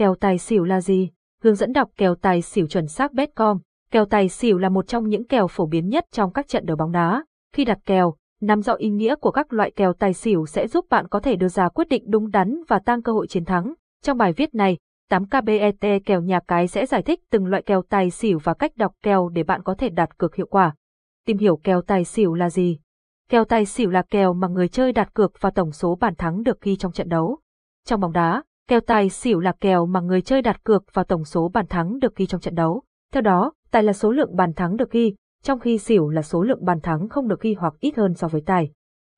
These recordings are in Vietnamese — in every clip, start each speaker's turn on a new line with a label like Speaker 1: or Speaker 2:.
Speaker 1: kèo tài xỉu là gì? Hướng dẫn đọc kèo tài xỉu chuẩn xác Betcom. Kèo tài xỉu là một trong những kèo phổ biến nhất trong các trận đấu bóng đá. Khi đặt kèo, nắm rõ ý nghĩa của các loại kèo tài xỉu sẽ giúp bạn có thể đưa ra quyết định đúng đắn và tăng cơ hội chiến thắng. Trong bài viết này, 8KBET kèo nhà cái sẽ giải thích từng loại kèo tài xỉu và cách đọc kèo để bạn có thể đặt cược hiệu quả. Tìm hiểu kèo tài xỉu là gì? Kèo tài xỉu là kèo mà người chơi đặt cược vào tổng số bàn thắng được ghi trong trận đấu. Trong bóng đá, kèo tài xỉu là kèo mà người chơi đặt cược vào tổng số bàn thắng được ghi trong trận đấu. Theo đó, tài là số lượng bàn thắng được ghi, trong khi xỉu là số lượng bàn thắng không được ghi hoặc ít hơn so với tài.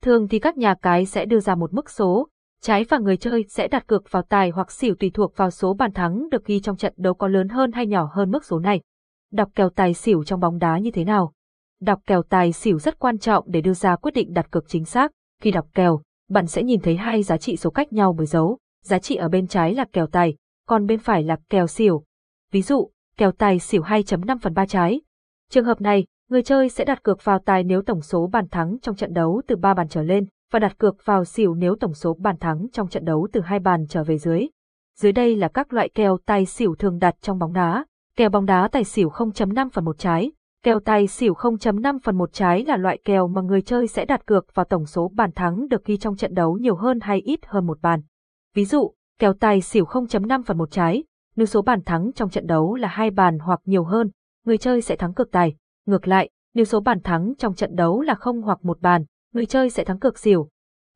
Speaker 1: Thường thì các nhà cái sẽ đưa ra một mức số, trái và người chơi sẽ đặt cược vào tài hoặc xỉu tùy thuộc vào số bàn thắng được ghi trong trận đấu có lớn hơn hay nhỏ hơn mức số này. Đọc kèo tài xỉu trong bóng đá như thế nào? Đọc kèo tài xỉu rất quan trọng để đưa ra quyết định đặt cược chính xác. Khi đọc kèo, bạn sẽ nhìn thấy hai giá trị số cách nhau với dấu. Giá trị ở bên trái là kèo tài, còn bên phải là kèo xỉu. Ví dụ, kèo tài xỉu 2.5 phần 3 trái. Trường hợp này, người chơi sẽ đặt cược vào tài nếu tổng số bàn thắng trong trận đấu từ 3 bàn trở lên, và đặt cược vào xỉu nếu tổng số bàn thắng trong trận đấu từ 2 bàn trở về dưới. Dưới đây là các loại kèo tài xỉu thường đặt trong bóng đá. Kèo bóng đá tài xỉu 0.5 phần 1 trái. Kèo tài xỉu 0.5 phần 1 trái là loại kèo mà người chơi sẽ đặt cược vào tổng số bàn thắng được ghi trong trận đấu nhiều hơn hay ít hơn một bàn. Ví dụ, kèo tài xỉu 0.5 phần 1 trái, nếu số bàn thắng trong trận đấu là hai bàn hoặc nhiều hơn, người chơi sẽ thắng cược tài. Ngược lại, nếu số bàn thắng trong trận đấu là không hoặc một bàn, người chơi sẽ thắng cược xỉu.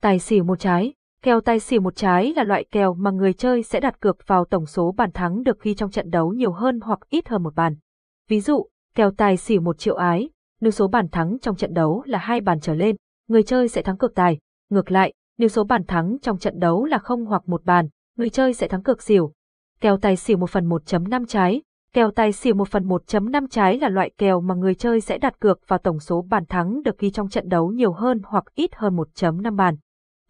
Speaker 1: Tài xỉu một trái, kèo tài xỉu một trái là loại kèo mà người chơi sẽ đặt cược vào tổng số bàn thắng được ghi trong trận đấu nhiều hơn hoặc ít hơn một bàn. Ví dụ, kèo tài xỉu một triệu ái, nếu số bàn thắng trong trận đấu là hai bàn trở lên, người chơi sẽ thắng cược tài. Ngược lại, nếu số bàn thắng trong trận đấu là không hoặc một bàn, người chơi sẽ thắng cược xỉu. Kèo tài xỉu 1 phần 1.5 trái, Kèo tài xỉu 1 phần 1.5 trái là loại kèo mà người chơi sẽ đặt cược vào tổng số bàn thắng được ghi trong trận đấu nhiều hơn hoặc ít hơn 1.5 bàn.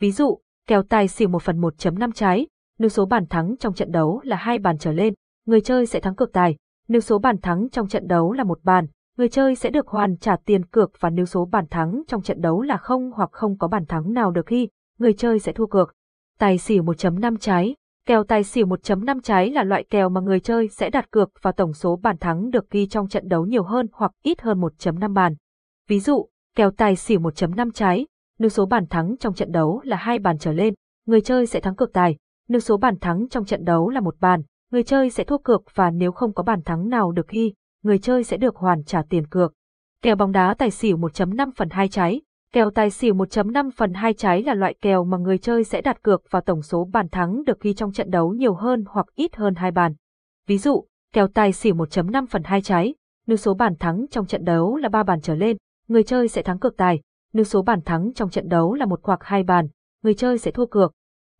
Speaker 1: Ví dụ, kèo tài xỉu 1 phần 1.5 trái, nếu số bàn thắng trong trận đấu là hai bàn trở lên, người chơi sẽ thắng cược tài. Nếu số bàn thắng trong trận đấu là một bàn, người chơi sẽ được hoàn trả tiền cược và nếu số bàn thắng trong trận đấu là không hoặc không có bàn thắng nào được ghi, người chơi sẽ thua cược. Tài xỉu 1.5 trái, Kèo tài xỉu 1.5 trái là loại kèo mà người chơi sẽ đặt cược vào tổng số bàn thắng được ghi trong trận đấu nhiều hơn hoặc ít hơn 1.5 bàn. Ví dụ, kèo tài xỉu 1.5 trái, nếu số bàn thắng trong trận đấu là hai bàn trở lên, người chơi sẽ thắng cược tài. Nếu số bàn thắng trong trận đấu là một bàn, người chơi sẽ thua cược và nếu không có bàn thắng nào được ghi, người chơi sẽ được hoàn trả tiền cược. Kèo bóng đá tài xỉu 1.5 phần 2 trái, Kèo tài xỉu 1.5 phần 2 trái là loại kèo mà người chơi sẽ đặt cược vào tổng số bàn thắng được ghi trong trận đấu nhiều hơn hoặc ít hơn hai bàn. Ví dụ, kèo tài xỉu 1.5 phần 2 trái, nếu số bàn thắng trong trận đấu là 3 bàn trở lên, người chơi sẽ thắng cược tài, nếu số bàn thắng trong trận đấu là một hoặc hai bàn, người chơi sẽ thua cược.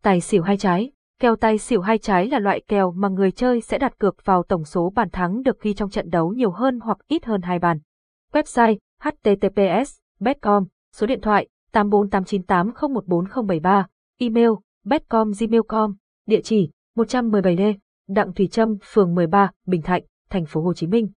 Speaker 1: Tài xỉu hai trái, kèo tài xỉu hai trái là loại kèo mà người chơi sẽ đặt cược vào tổng số bàn thắng được ghi trong trận đấu nhiều hơn hoặc ít hơn hai bàn. Website https betcom số điện thoại 84898014073, email betcom@gmail.com, địa chỉ 117D, Đặng Thủy Trâm, phường 13, Bình Thạnh, thành phố Hồ Chí Minh.